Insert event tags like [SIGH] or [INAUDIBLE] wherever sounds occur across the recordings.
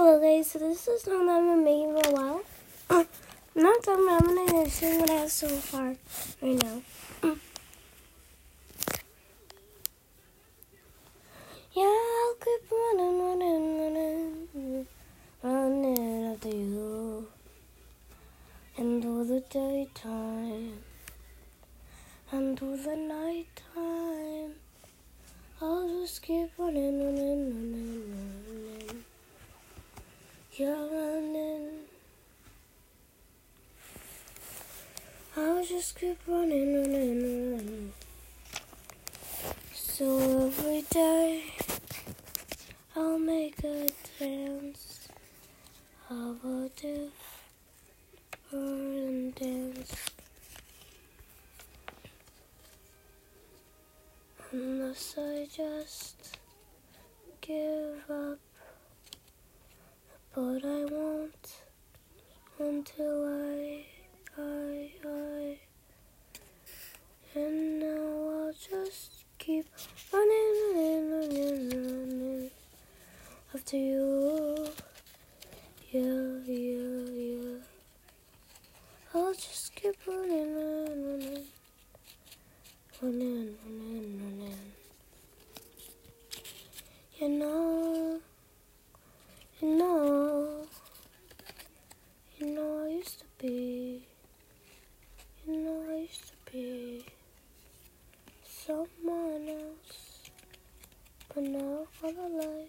Hello guys, so this is something I've been making for a while. [COUGHS] I'm not talking about, I'm gonna sing what I have so far right now. [COUGHS] yeah, I'll keep running, running, running, running after you into the daytime, into the nighttime. I'll just keep running, running, running. I'll just keep running, running, running. So every day I'll make a dance of a different dance. Unless I just give up, but I won't until I, I, I, and now I'll just keep running, running, running, running after you. Yeah, yeah, yeah. I'll just keep running, running, running, running, running, running. You know, you know, you know I used to be, you know I used to be someone else, but now I'm alive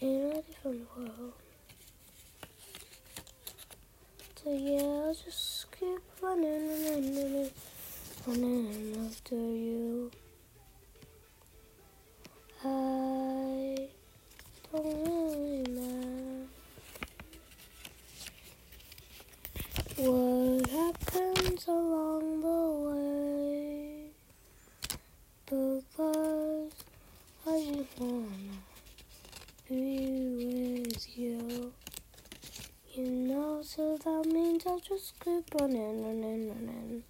in a different world. So yeah, I'll just keep running, running, running, running after you. I don't really know what happens along the way because I just wanna be with you. You know, so that means I'll just keep running, running, running.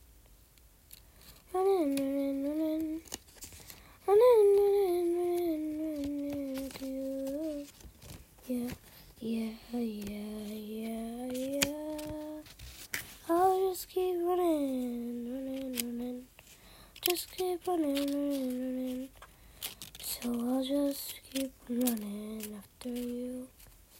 Running, running, running. Running, running, running, running to you. Yeah, yeah, yeah, yeah, yeah. I'll just keep running. Just keep running, running, running.